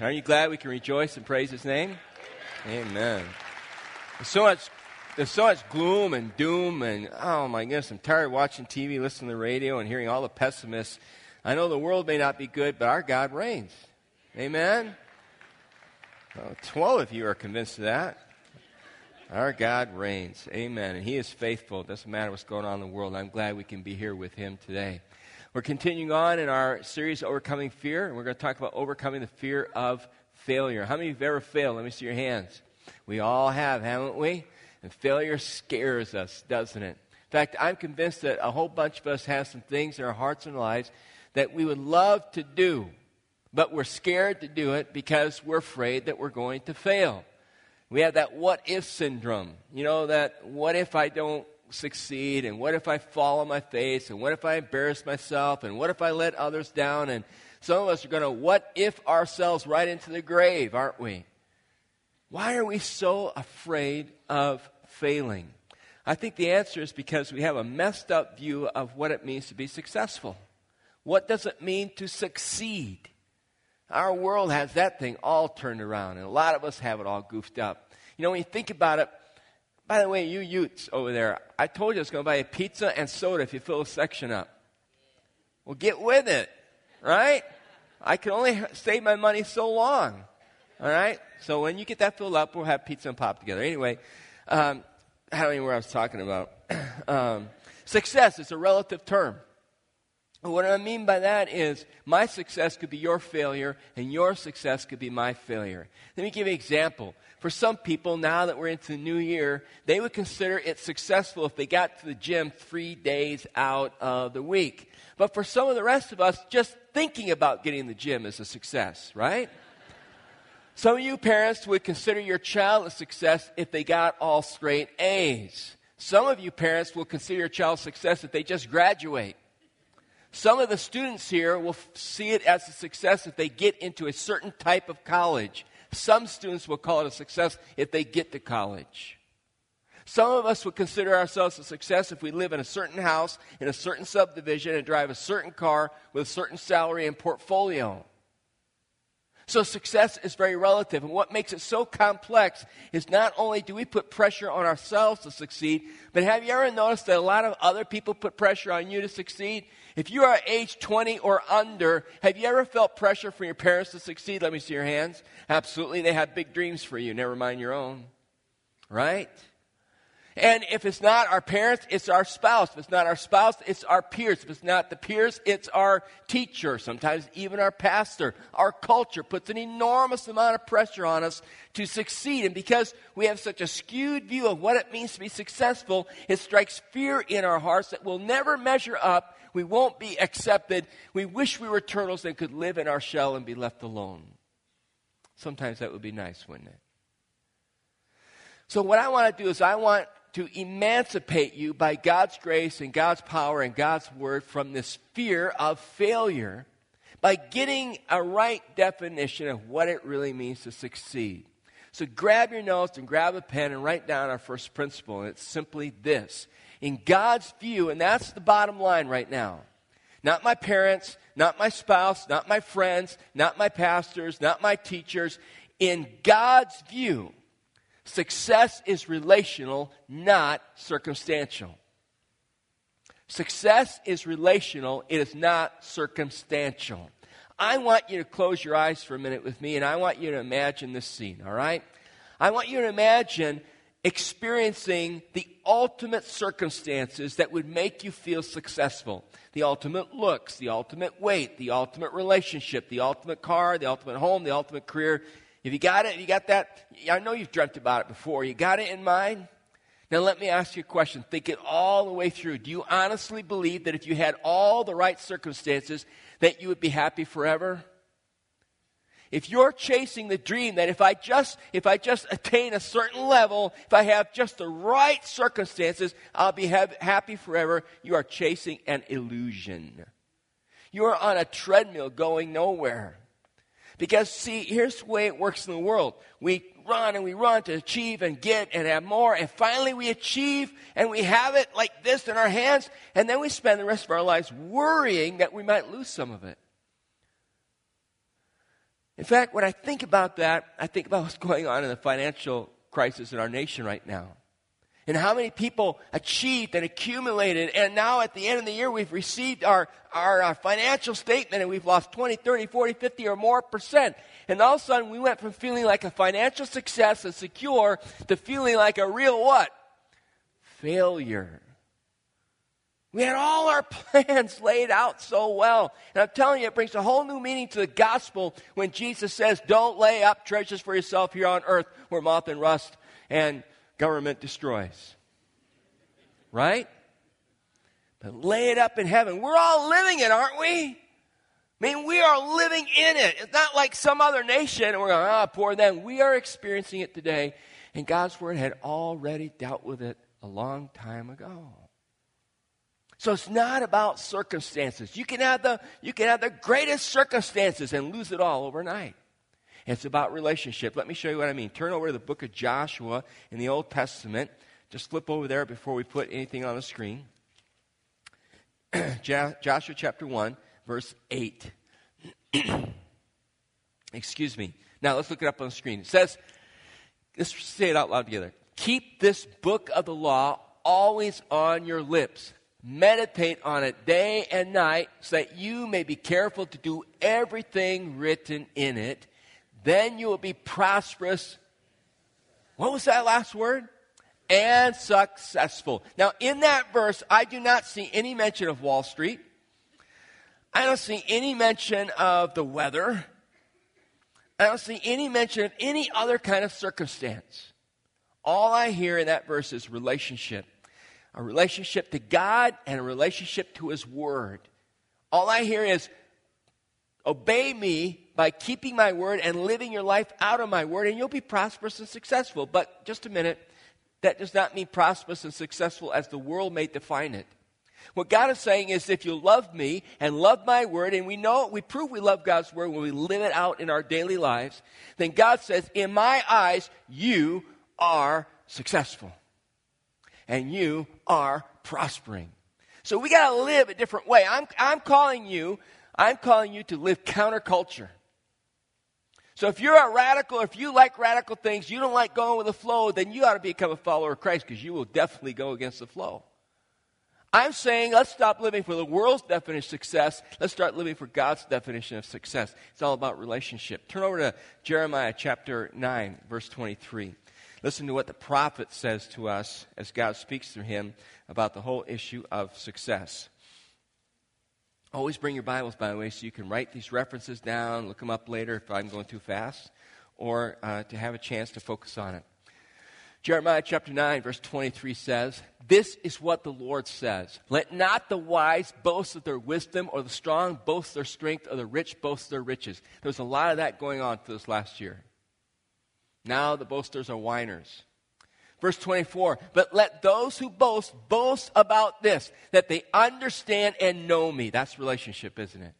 Are you glad we can rejoice and praise His name? Amen. There's so much, there's so much gloom and doom, and oh my goodness, I'm tired of watching TV, listening to the radio, and hearing all the pessimists. I know the world may not be good, but our God reigns. Amen? Well, 12 of you are convinced of that. Our God reigns. Amen. And He is faithful. It doesn't matter what's going on in the world. I'm glad we can be here with Him today. We're continuing on in our series, Overcoming Fear, and we're going to talk about overcoming the fear of failure. How many of you have ever failed? Let me see your hands. We all have, haven't we? And failure scares us, doesn't it? In fact, I'm convinced that a whole bunch of us have some things in our hearts and lives that we would love to do, but we're scared to do it because we're afraid that we're going to fail. We have that what if syndrome. You know, that what if I don't succeed? And what if I fall on my face? And what if I embarrass myself? And what if I let others down? And some of us are going to what if ourselves right into the grave, aren't we? Why are we so afraid of failing? I think the answer is because we have a messed up view of what it means to be successful. What does it mean to succeed? Our world has that thing all turned around, and a lot of us have it all goofed up. You know, when you think about it, by the way, you Utes over there, I told you I was going to buy a pizza and soda if you fill a section up. Well, get with it, right? I can only save my money so long, all right? So when you get that filled up, we'll have pizza and pop together. Anyway, um, I don't even know where I was talking about. um, success is a relative term. What I mean by that is my success could be your failure, and your success could be my failure. Let me give you an example. For some people, now that we're into the new year, they would consider it successful if they got to the gym three days out of the week. But for some of the rest of us, just thinking about getting the gym is a success, right? Some of you parents would consider your child a success if they got all straight A's. Some of you parents will consider your child success if they just graduate. Some of the students here will see it as a success if they get into a certain type of college. Some students will call it a success if they get to college. Some of us would consider ourselves a success if we live in a certain house, in a certain subdivision, and drive a certain car with a certain salary and portfolio. So success is very relative. And what makes it so complex is not only do we put pressure on ourselves to succeed, but have you ever noticed that a lot of other people put pressure on you to succeed? If you are age 20 or under, have you ever felt pressure from your parents to succeed? Let me see your hands. Absolutely. They have big dreams for you, never mind your own. Right? And if it's not our parents, it's our spouse. If it's not our spouse, it's our peers. If it's not the peers, it's our teacher, sometimes even our pastor. Our culture puts an enormous amount of pressure on us to succeed. And because we have such a skewed view of what it means to be successful, it strikes fear in our hearts that we'll never measure up. We won't be accepted. We wish we were turtles and could live in our shell and be left alone. Sometimes that would be nice, wouldn't it? So, what I want to do is, I want to emancipate you by God's grace and God's power and God's word from this fear of failure by getting a right definition of what it really means to succeed. So grab your notes and grab a pen and write down our first principle, and it's simply this. In God's view, and that's the bottom line right now. Not my parents, not my spouse, not my friends, not my pastors, not my teachers. In God's view, Success is relational, not circumstantial. Success is relational, it is not circumstantial. I want you to close your eyes for a minute with me, and I want you to imagine this scene, all right? I want you to imagine experiencing the ultimate circumstances that would make you feel successful the ultimate looks, the ultimate weight, the ultimate relationship, the ultimate car, the ultimate home, the ultimate career. If you got it, you got that, I know you've dreamt about it before. You got it in mind? Now, let me ask you a question. Think it all the way through. Do you honestly believe that if you had all the right circumstances, that you would be happy forever? If you're chasing the dream that if I just if I just attain a certain level, if I have just the right circumstances, I'll be have, happy forever, you are chasing an illusion. You are on a treadmill going nowhere. Because, see, here's the way it works in the world. We run and we run to achieve and get and have more, and finally we achieve and we have it like this in our hands, and then we spend the rest of our lives worrying that we might lose some of it. In fact, when I think about that, I think about what's going on in the financial crisis in our nation right now. And how many people achieved and accumulated, and now at the end of the year, we've received our, our, our, financial statement and we've lost 20, 30, 40, 50 or more percent. And all of a sudden, we went from feeling like a financial success and secure to feeling like a real what? Failure. We had all our plans laid out so well. And I'm telling you, it brings a whole new meaning to the gospel when Jesus says, Don't lay up treasures for yourself here on earth where moth and rust and government destroys. Right? But lay it up in heaven. We're all living it, aren't we? I mean, we are living in it. It's not like some other nation and we're going, ah, poor them. We are experiencing it today. And God's Word had already dealt with it a long time ago. So it's not about circumstances. You can have the, you can have the greatest circumstances and lose it all overnight. It's about relationship. Let me show you what I mean. Turn over to the book of Joshua in the Old Testament. Just flip over there before we put anything on the screen. Joshua chapter 1, verse 8. Excuse me. Now let's look it up on the screen. It says, let's say it out loud together. Keep this book of the law always on your lips Meditate on it day and night so that you may be careful to do everything written in it. Then you will be prosperous. What was that last word? And successful. Now, in that verse, I do not see any mention of Wall Street. I don't see any mention of the weather. I don't see any mention of any other kind of circumstance. All I hear in that verse is relationship a relationship to God and a relationship to His Word. All I hear is, obey me by keeping my word and living your life out of my word, and you'll be prosperous and successful. But just a minute, that does not mean prosperous and successful as the world may define it. What God is saying is if you love me and love my word, and we know we prove we love God's word when we live it out in our daily lives, then God says, In my eyes, you are successful and you are prospering. So we got to live a different way. I'm, I'm calling you, I'm calling you to live counterculture. So if you're a radical, if you like radical things, you don't like going with the flow, then you ought to become a follower of Christ because you will definitely go against the flow. I'm saying let's stop living for the world's definition of success. Let's start living for God's definition of success. It's all about relationship. Turn over to Jeremiah chapter 9, verse 23. Listen to what the prophet says to us as God speaks through him about the whole issue of success. Always bring your Bibles, by the way, so you can write these references down, look them up later if I'm going too fast, or uh, to have a chance to focus on it. Jeremiah chapter 9, verse 23 says, This is what the Lord says Let not the wise boast of their wisdom, or the strong boast their strength, or the rich boast their riches. There was a lot of that going on for this last year. Now the boasters are whiners. Verse 24, but let those who boast boast about this, that they understand and know me. That's relationship, isn't it?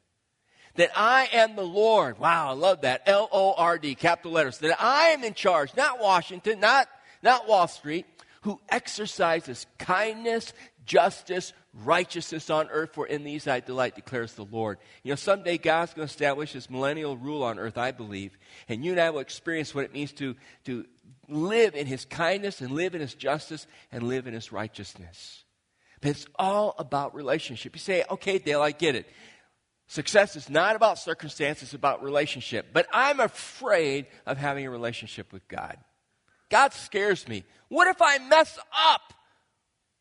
That I am the Lord. Wow, I love that. L O R D, capital letters. That I am in charge, not Washington, not, not Wall Street, who exercises kindness, justice, righteousness on earth, for in these I delight, declares the Lord. You know, someday God's going to establish his millennial rule on earth, I believe, and you and I will experience what it means to, to live in his kindness and live in his justice and live in his righteousness. But it's all about relationship. You say, okay, Dale, I get it. Success is not about circumstance, it's about relationship. But I'm afraid of having a relationship with God. God scares me. What if I mess up?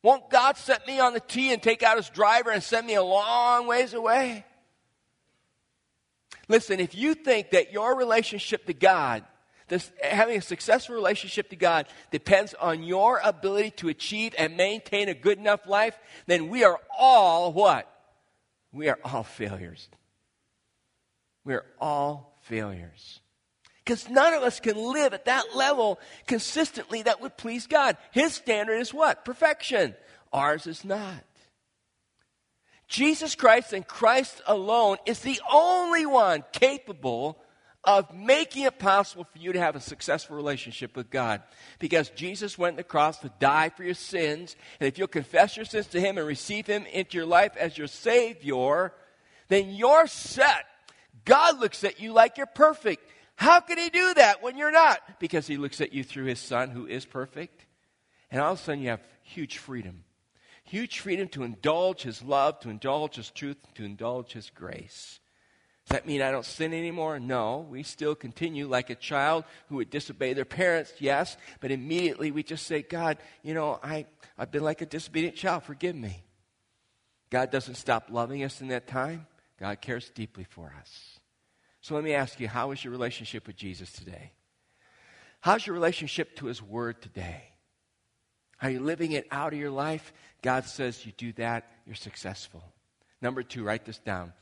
Won't God set me on the tee and take out his driver and send me a long ways away? Listen, if you think that your relationship to God, this, having a successful relationship to God, depends on your ability to achieve and maintain a good enough life, then we are all what? We are all failures. We are all failures. Because none of us can live at that level consistently that would please God. His standard is what? Perfection. Ours is not. Jesus Christ and Christ alone is the only one capable of making it possible for you to have a successful relationship with God. Because Jesus went to the cross to die for your sins. And if you'll confess your sins to Him and receive Him into your life as your Savior, then you're set. God looks at you like you're perfect. How can he do that when you're not? Because he looks at you through his son who is perfect. And all of a sudden you have huge freedom. Huge freedom to indulge his love, to indulge his truth, to indulge his grace. Does that mean I don't sin anymore? No. We still continue like a child who would disobey their parents, yes. But immediately we just say, God, you know, I, I've been like a disobedient child. Forgive me. God doesn't stop loving us in that time. God cares deeply for us. So let me ask you, how is your relationship with Jesus today? How's your relationship to his word today? Are you living it out of your life? God says you do that, you're successful. Number two, write this down.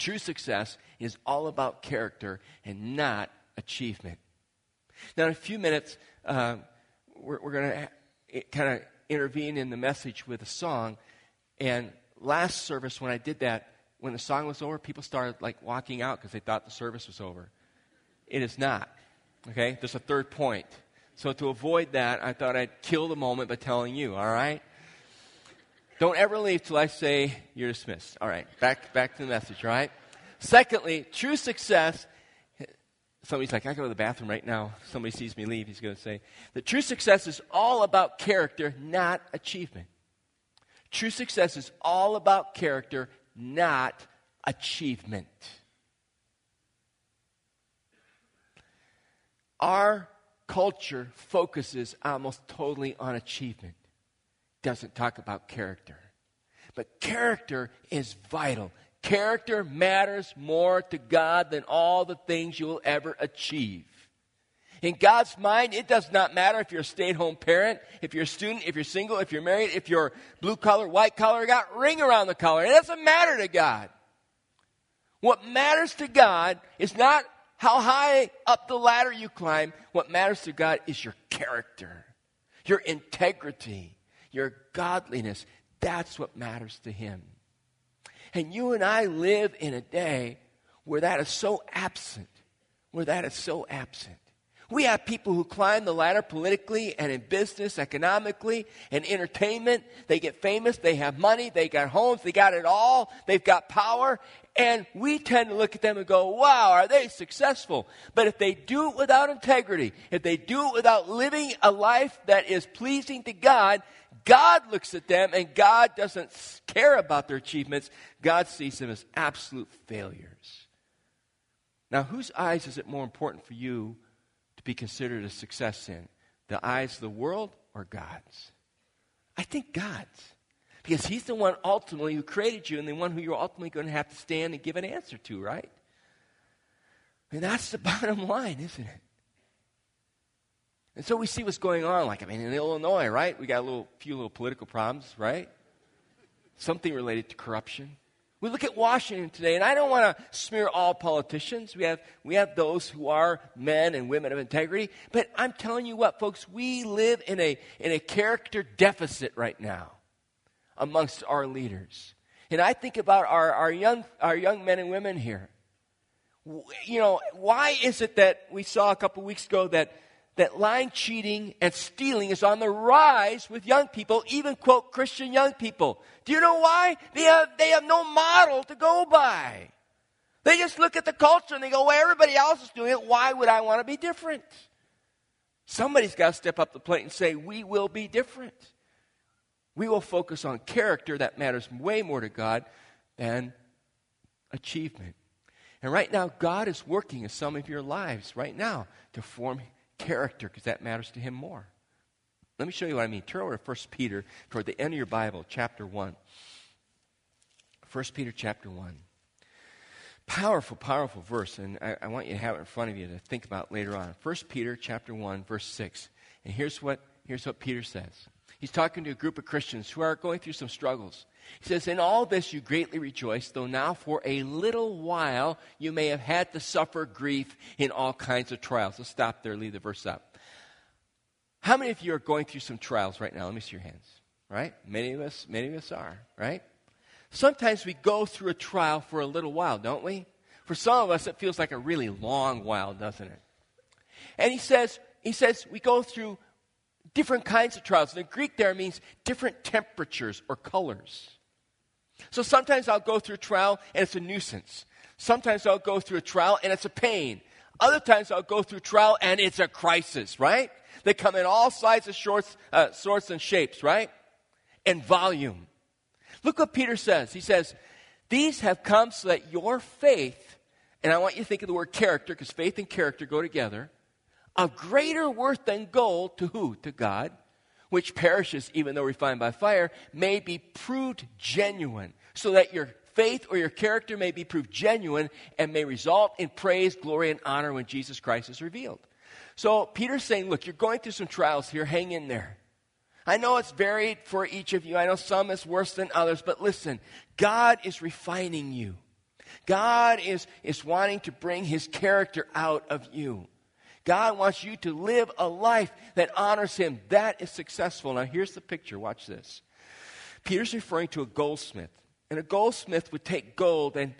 True success is all about character and not achievement. Now, in a few minutes, uh, we're, we're going to kind of intervene in the message with a song. And last service, when I did that, when the song was over, people started like walking out because they thought the service was over. It is not. Okay? There's a third point. So to avoid that, I thought I'd kill the moment by telling you, all right? Don't ever leave till I say you're dismissed. All right, back, back to the message, right? Secondly, true success. Somebody's like, I go to the bathroom right now. Somebody sees me leave, he's going to say, The true success is all about character, not achievement. True success is all about character, not achievement. Our culture focuses almost totally on achievement, doesn't talk about character. But character is vital. Character matters more to God than all the things you will ever achieve. In God's mind, it does not matter if you're a stay at home parent, if you're a student, if you're single, if you're married, if you're blue collar, white collar, got ring around the collar. It doesn't matter to God. What matters to God is not how high up the ladder you climb, what matters to God is your character, your integrity, your godliness. That's what matters to Him. And you and I live in a day where that is so absent, where that is so absent. We have people who climb the ladder politically and in business, economically, and entertainment. They get famous, they have money, they got homes, they got it all, they've got power, and we tend to look at them and go, wow, are they successful? But if they do it without integrity, if they do it without living a life that is pleasing to God, God looks at them and God doesn't care about their achievements. God sees them as absolute failures. Now, whose eyes is it more important for you to be considered a success in? The eyes of the world or God's? I think God's. Because He's the one ultimately who created you and the one who you're ultimately going to have to stand and give an answer to, right? And that's the bottom line, isn't it? And so we see what's going on. Like, I mean, in Illinois, right? We got a little, few little political problems, right? Something related to corruption. We look at Washington today, and I don't want to smear all politicians. We have, we have those who are men and women of integrity. But I'm telling you what, folks, we live in a, in a character deficit right now amongst our leaders. And I think about our, our, young, our young men and women here. You know, why is it that we saw a couple weeks ago that that lying, cheating, and stealing is on the rise with young people, even quote Christian young people. Do you know why? They have, they have no model to go by. They just look at the culture and they go, well, everybody else is doing it. Why would I want to be different? Somebody's got to step up the plate and say, we will be different. We will focus on character that matters way more to God than achievement. And right now, God is working in some of your lives right now to form character because that matters to him more. Let me show you what I mean. Turn over to 1 Peter toward the end of your Bible, chapter 1. 1 Peter chapter 1. Powerful, powerful verse, and I, I, want you to have it in front of you to think about later on. 1 Peter chapter 1, verse 6. And here's what, here's what Peter says. He's talking to a group of Christians who are going through some struggles. He says, In all this you greatly rejoice, though now for a little while you may have had to suffer grief in all kinds of trials. Let's stop there, leave the verse up. How many of you are going through some trials right now? Let me see your hands. Right? Many of us, many of us are, right? Sometimes we go through a trial for a little while, don't we? For some of us, it feels like a really long while, doesn't it? And he says, he says we go through different kinds of trials. In The Greek there means different temperatures or colors. So sometimes I'll go through a trial and it's a nuisance. Sometimes I'll go through a trial and it's a pain. Other times I'll go through trial and it's a crisis, right? They come in all sizes, shorts, uh, sorts, and shapes, right? And volume. Look what Peter says. He says, These have come so that your faith, and I want you to think of the word character, because faith and character go together, of greater worth than gold to who? To God, which perishes even though refined by fire, may be proved genuine, so that your faith or your character may be proved genuine and may result in praise, glory, and honor when Jesus Christ is revealed. So Peter's saying, look, you're going through some trials here, hang in there. I know it's varied for each of you. I know some is worse than others, but listen, God is refining you. God is, is wanting to bring his character out of you. God wants you to live a life that honors him. That is successful. Now, here's the picture. Watch this. Peter's referring to a goldsmith. And a goldsmith would take gold and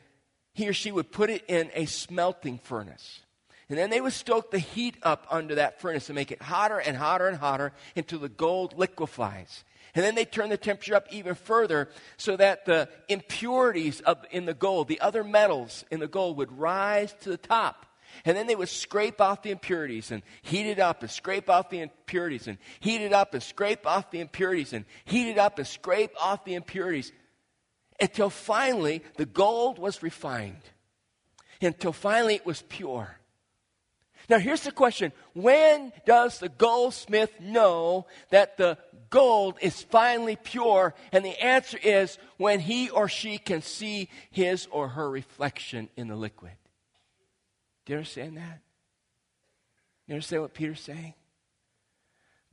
he or she would put it in a smelting furnace. And then they would stoke the heat up under that furnace and make it hotter and hotter and hotter until the gold liquefies. And then they turn the temperature up even further so that the impurities of, in the gold, the other metals in the gold, would rise to the top. And then they would scrape off the impurities and heat it up and scrape off the impurities and heat it up and scrape off the impurities and heat it up and scrape off the impurities until finally the gold was refined. Until finally it was pure. Now, here's the question When does the goldsmith know that the gold is finally pure? And the answer is when he or she can see his or her reflection in the liquid. Do you understand that? You understand what Peter's saying?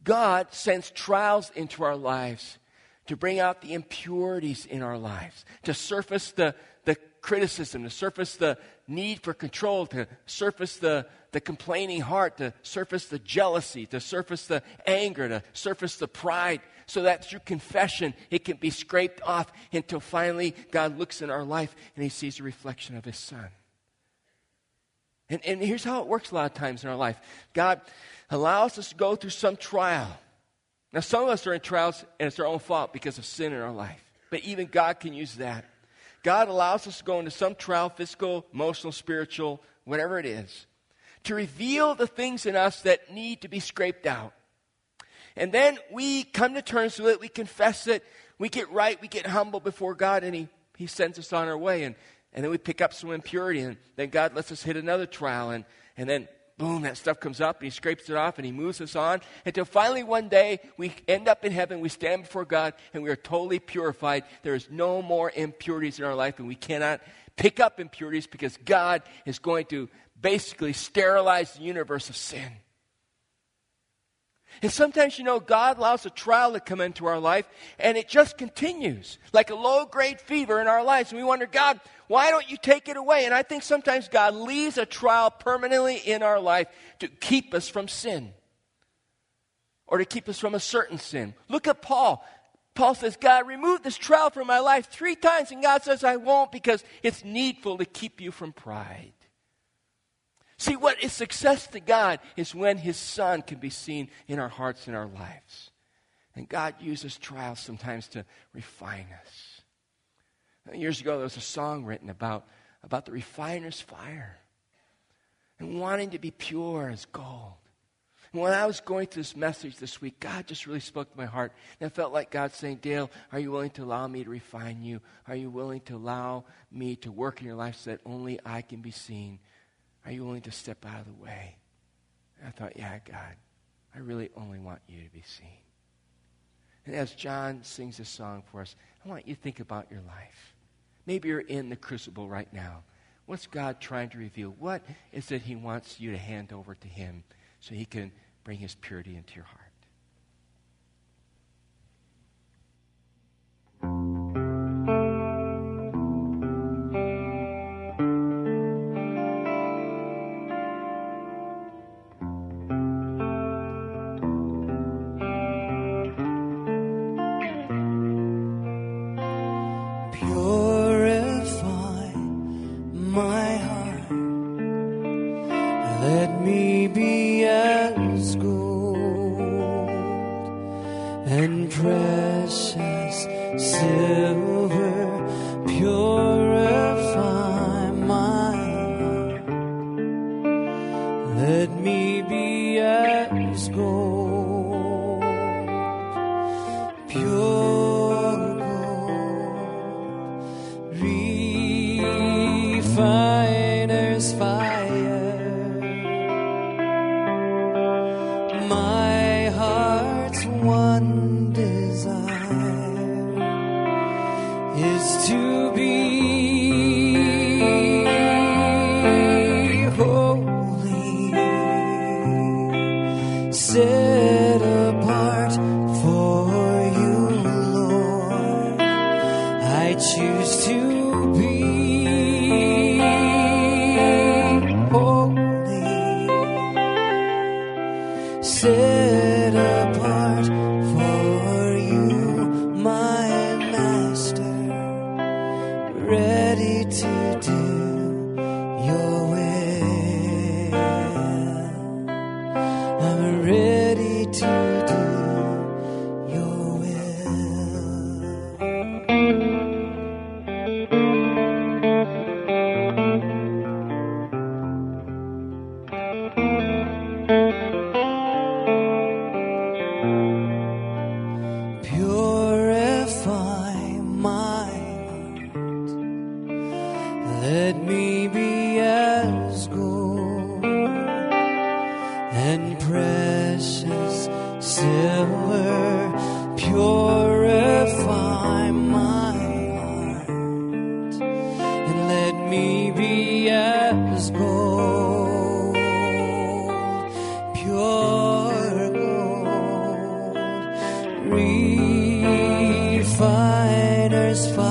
God sends trials into our lives to bring out the impurities in our lives, to surface the, the criticism, to surface the need for control, to surface the, the complaining heart, to surface the jealousy, to surface the anger, to surface the pride, so that through confession it can be scraped off until finally God looks in our life and he sees a reflection of his son. And, and here's how it works a lot of times in our life God allows us to go through some trial. Now, some of us are in trials and it's our own fault because of sin in our life. But even God can use that. God allows us to go into some trial, physical, emotional, spiritual, whatever it is, to reveal the things in us that need to be scraped out. And then we come to terms with it, we confess it, we get right, we get humble before God, and He, he sends us on our way. And and then we pick up some impurity, and then God lets us hit another trial, and, and then boom, that stuff comes up, and He scrapes it off, and He moves us on until finally one day we end up in heaven, we stand before God, and we are totally purified. There is no more impurities in our life, and we cannot pick up impurities because God is going to basically sterilize the universe of sin. And sometimes, you know, God allows a trial to come into our life and it just continues like a low grade fever in our lives. And we wonder, God, why don't you take it away? And I think sometimes God leaves a trial permanently in our life to keep us from sin or to keep us from a certain sin. Look at Paul. Paul says, God, remove this trial from my life three times. And God says, I won't because it's needful to keep you from pride. See, what is success to God is when His Son can be seen in our hearts and our lives. And God uses trials sometimes to refine us. Years ago, there was a song written about, about the refiner's fire and wanting to be pure as gold. And when I was going through this message this week, God just really spoke to my heart. And I felt like God saying, Dale, are you willing to allow me to refine you? Are you willing to allow me to work in your life so that only I can be seen? Are you willing to step out of the way? And I thought, yeah, God, I really only want you to be seen. And as John sings this song for us, I want you to think about your life. Maybe you're in the crucible right now. What's God trying to reveal? What is it He wants you to hand over to Him so He can bring His purity into your heart? Silver, refiner's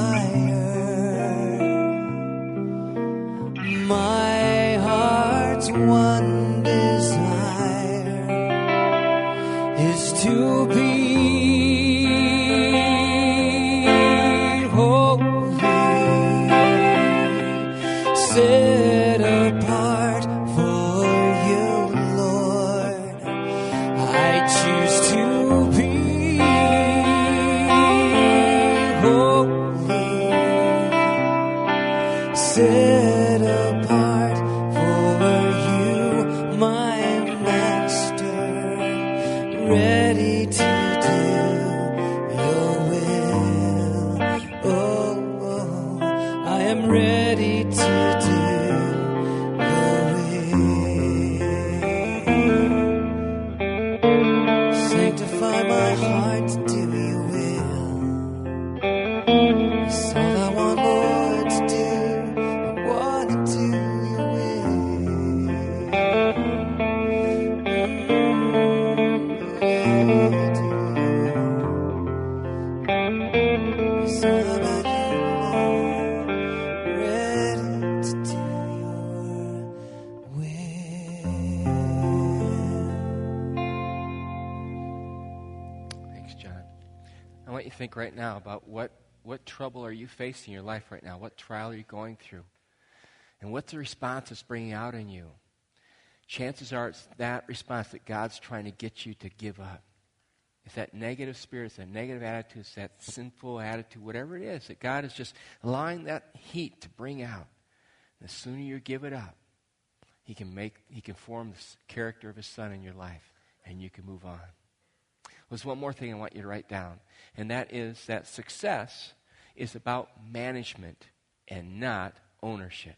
trouble are you facing in your life right now? What trial are you going through? And what's the response it's bringing out in you? Chances are it's that response that God's trying to get you to give up. It's that negative spirit, it's that negative attitude, it's that sinful attitude, whatever it is, that God is just allowing that heat to bring out. And the sooner you give it up, He can make He can form the character of His Son in your life, and you can move on. There's one more thing I want you to write down, and that is that success is about management and not ownership.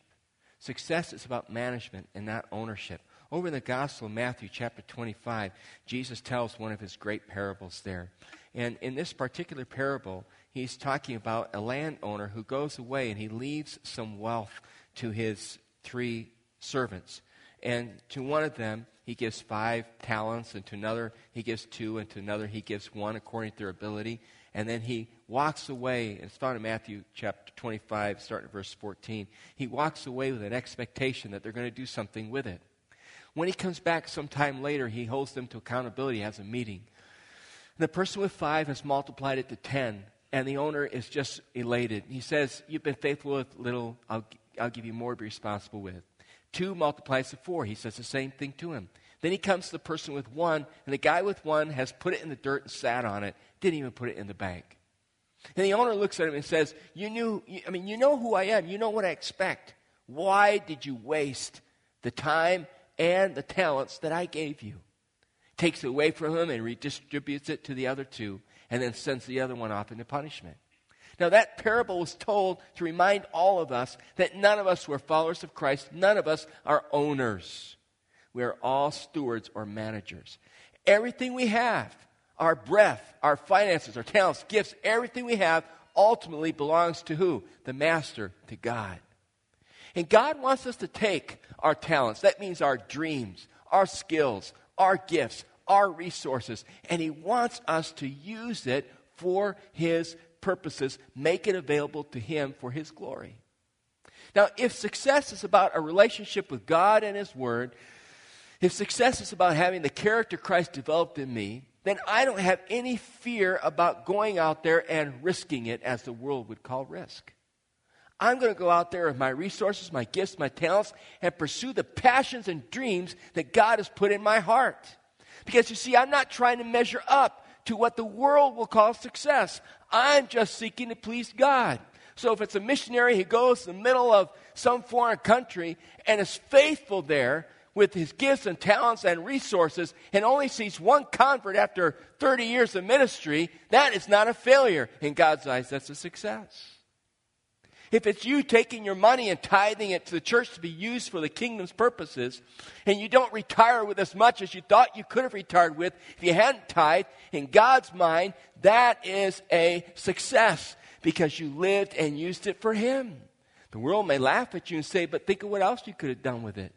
Success is about management and not ownership. Over in the Gospel of Matthew, chapter 25, Jesus tells one of his great parables there. And in this particular parable, he's talking about a landowner who goes away and he leaves some wealth to his three servants. And to one of them, he gives five talents, and to another, he gives two, and to another, he gives one according to their ability. And then he walks away, and it's found in Matthew chapter 25, starting at verse 14. He walks away with an expectation that they're going to do something with it. When he comes back sometime later, he holds them to accountability, has a meeting. And the person with five has multiplied it to ten, and the owner is just elated. He says, You've been faithful with little, I'll, I'll give you more to be responsible with. Two multiplies to four. He says the same thing to him. Then he comes to the person with one, and the guy with one has put it in the dirt and sat on it, didn't even put it in the bank. And the owner looks at him and says, You knew, I mean, you know who I am, you know what I expect. Why did you waste the time and the talents that I gave you. Takes it away from him and redistributes it to the other two, and then sends the other one off into punishment. Now, that parable was told to remind all of us that none of us were followers of Christ, none of us are owners. We are all stewards or managers. Everything we have, our breath, our finances, our talents, gifts, everything we have ultimately belongs to who? The Master, to God. And God wants us to take our talents, that means our dreams, our skills, our gifts, our resources, and He wants us to use it for His purposes, make it available to Him for His glory. Now, if success is about a relationship with God and His Word, if success is about having the character Christ developed in me, then I don't have any fear about going out there and risking it as the world would call risk. I'm going to go out there with my resources, my gifts, my talents, and pursue the passions and dreams that God has put in my heart. Because you see, I'm not trying to measure up to what the world will call success. I'm just seeking to please God. So if it's a missionary who goes to the middle of some foreign country and is faithful there with his gifts and talents and resources and only sees one convert after 30 years of ministry, that is not a failure. In God's eyes, that's a success. If it's you taking your money and tithing it to the church to be used for the kingdom's purposes, and you don't retire with as much as you thought you could have retired with if you hadn't tithed, in God's mind, that is a success because you lived and used it for Him. The world may laugh at you and say, but think of what else you could have done with it.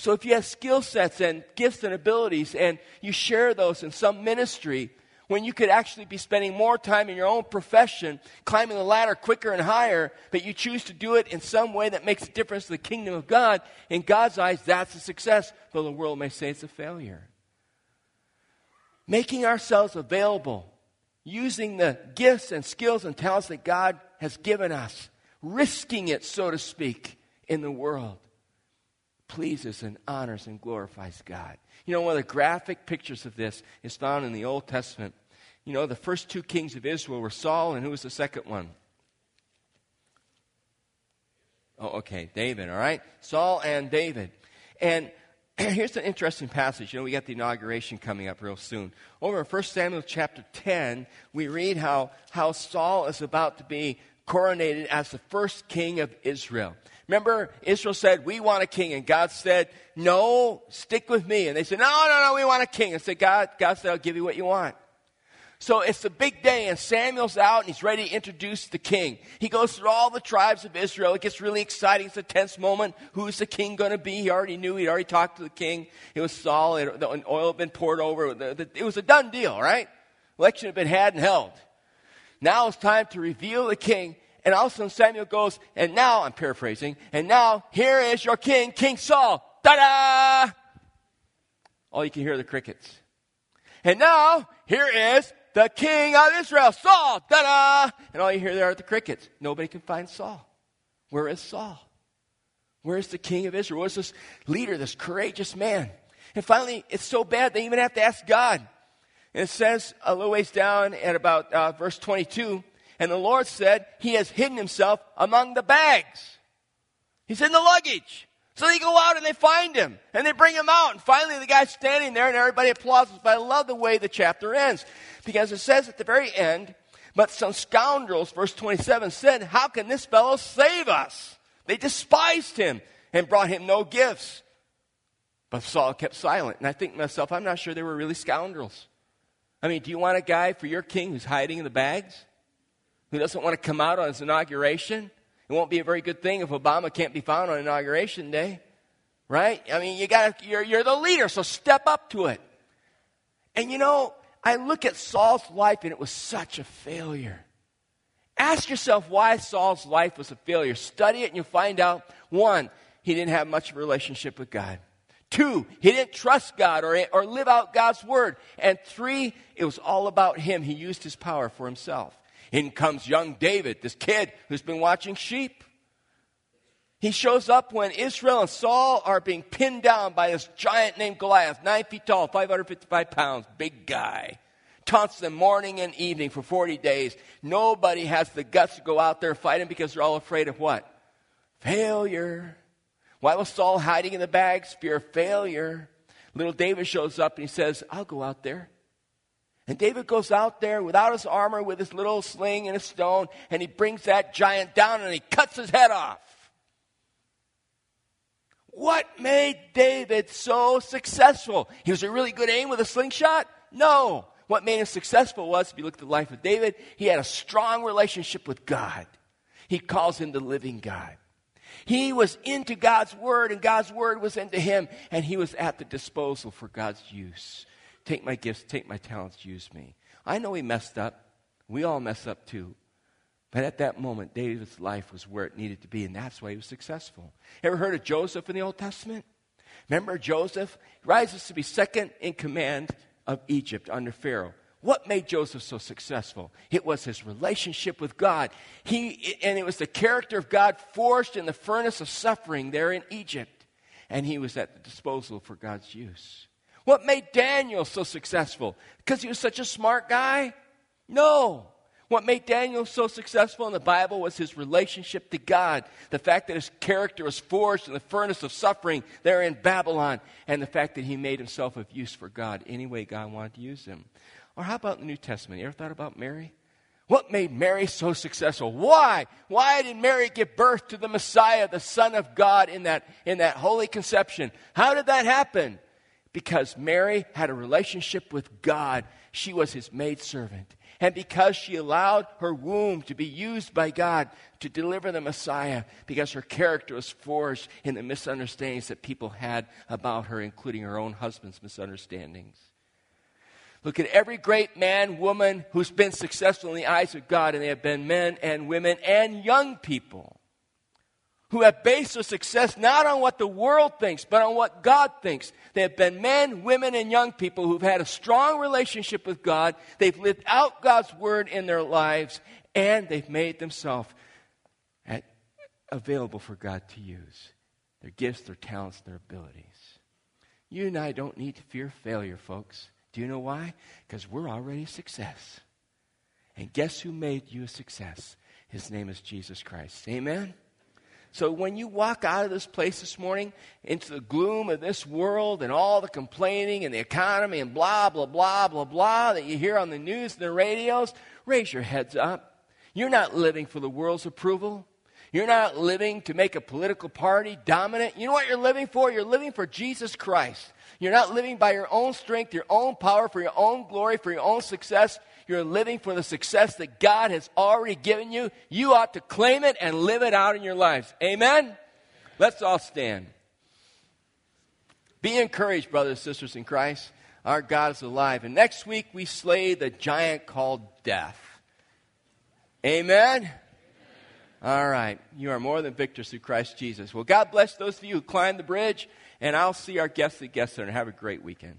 So if you have skill sets and gifts and abilities and you share those in some ministry, when you could actually be spending more time in your own profession, climbing the ladder quicker and higher, but you choose to do it in some way that makes a difference to the kingdom of God, in God's eyes, that's a success, though the world may say it's a failure. Making ourselves available, using the gifts and skills and talents that God has given us, risking it, so to speak, in the world pleases and honors and glorifies God. You know, one of the graphic pictures of this is found in the Old Testament. You know, the first two kings of Israel were Saul, and who was the second one? Oh, okay, David, all right? Saul and David. And here's an interesting passage. You know, we got the inauguration coming up real soon. Over in 1 Samuel chapter 10, we read how, how Saul is about to be coronated as the first king of Israel. Remember, Israel said, We want a king. And God said, No, stick with me. And they said, No, no, no, we want a king. And said, God, God said, I'll give you what you want. So it's the big day, and Samuel's out, and he's ready to introduce the king. He goes through all the tribes of Israel. It gets really exciting. It's a tense moment. Who's the king going to be? He already knew. He'd already talked to the king. It was Saul. It, the oil had been poured over. It was a done deal, right? Election had been had and held. Now it's time to reveal the king. And all of a sudden Samuel goes, and now, I'm paraphrasing, and now here is your king, King Saul. Ta da! All you can hear are the crickets. And now, here is the king of Israel, Saul. Ta da! And all you hear there are the crickets. Nobody can find Saul. Where is Saul? Where is the king of Israel? Where's this leader, this courageous man? And finally, it's so bad they even have to ask God. And it says a little ways down at about uh, verse 22 and the Lord said, He has hidden himself among the bags. He's in the luggage. So they go out and they find him and they bring him out. And finally, the guy's standing there and everybody applauds. But I love the way the chapter ends because it says at the very end, but some scoundrels, verse 27 said, How can this fellow save us? They despised him and brought him no gifts. But Saul kept silent. And I think to myself, I'm not sure they were really scoundrels. I mean, do you want a guy for your king who's hiding in the bags? Who doesn't want to come out on his inauguration. It won't be a very good thing if Obama can't be found on inauguration day, right? I mean, you got you're, you're the leader, so step up to it. And you know, I look at Saul's life and it was such a failure. Ask yourself why Saul's life was a failure. Study it and you'll find out one, he didn't have much of a relationship with God. Two, he didn't trust God or, or live out God's word. And three, it was all about him. He used his power for himself. In comes young David, this kid who's been watching sheep. He shows up when Israel and Saul are being pinned down by this giant named Goliath, nine feet tall, 555 pounds, big guy. Taunts them morning and evening for 40 days. Nobody has the guts to go out there and fight him because they're all afraid of what? Failure. Why was Saul hiding in the bags? Fear of failure. Little David shows up and he says, I'll go out there. And David goes out there without his armor, with his little sling and a stone, and he brings that giant down and he cuts his head off. What made David so successful? He was a really good aim with a slingshot? No. What made him successful was, if you look at the life of David, he had a strong relationship with God. He calls him the living God. He was into God's word, and God's word was into him, and he was at the disposal for God's use. Take my gifts, take my talents, use me. I know he messed up. We all mess up too. But at that moment, David's life was where it needed to be, and that's why he was successful. Ever heard of Joseph in the Old Testament? Remember Joseph? He rises to be second in command of Egypt under Pharaoh. What made Joseph so successful? It was his relationship with God. He, and it was the character of God forged in the furnace of suffering there in Egypt. And he was at the disposal for God's use. What made Daniel so successful? Because he was such a smart guy? No. What made Daniel so successful in the Bible was his relationship to God. The fact that his character was forged in the furnace of suffering there in Babylon, and the fact that he made himself of use for God any way God wanted to use him. Or how about the New Testament? You ever thought about Mary? What made Mary so successful? Why? Why did Mary give birth to the Messiah, the Son of God, in that, in that holy conception? How did that happen? Because Mary had a relationship with God. She was his maidservant. And because she allowed her womb to be used by God to deliver the Messiah, because her character was forged in the misunderstandings that people had about her, including her own husband's misunderstandings. Look at every great man, woman who's been successful in the eyes of God, and they have been men and women and young people who have based their success not on what the world thinks, but on what God thinks. They have been men, women, and young people who've had a strong relationship with God. They've lived out God's word in their lives, and they've made themselves available for God to use their gifts, their talents, their abilities. You and I don't need to fear failure, folks. Do you know why? Because we're already a success. And guess who made you a success? His name is Jesus Christ. Amen? So when you walk out of this place this morning into the gloom of this world and all the complaining and the economy and blah, blah, blah, blah, blah that you hear on the news and the radios, raise your heads up. You're not living for the world's approval. You're not living to make a political party dominant. You know what you're living for? You're living for Jesus Christ. You're not living by your own strength, your own power, for your own glory, for your own success. You're living for the success that God has already given you. You ought to claim it and live it out in your lives. Amen? Let's all stand. Be encouraged, brothers and sisters in Christ. Our God is alive. And next week we slay the giant called death. Amen? All right. You are more than victors through Christ Jesus. Well, God bless those of you who climbed the bridge, and I'll see our guests at Guest Center. Have a great weekend.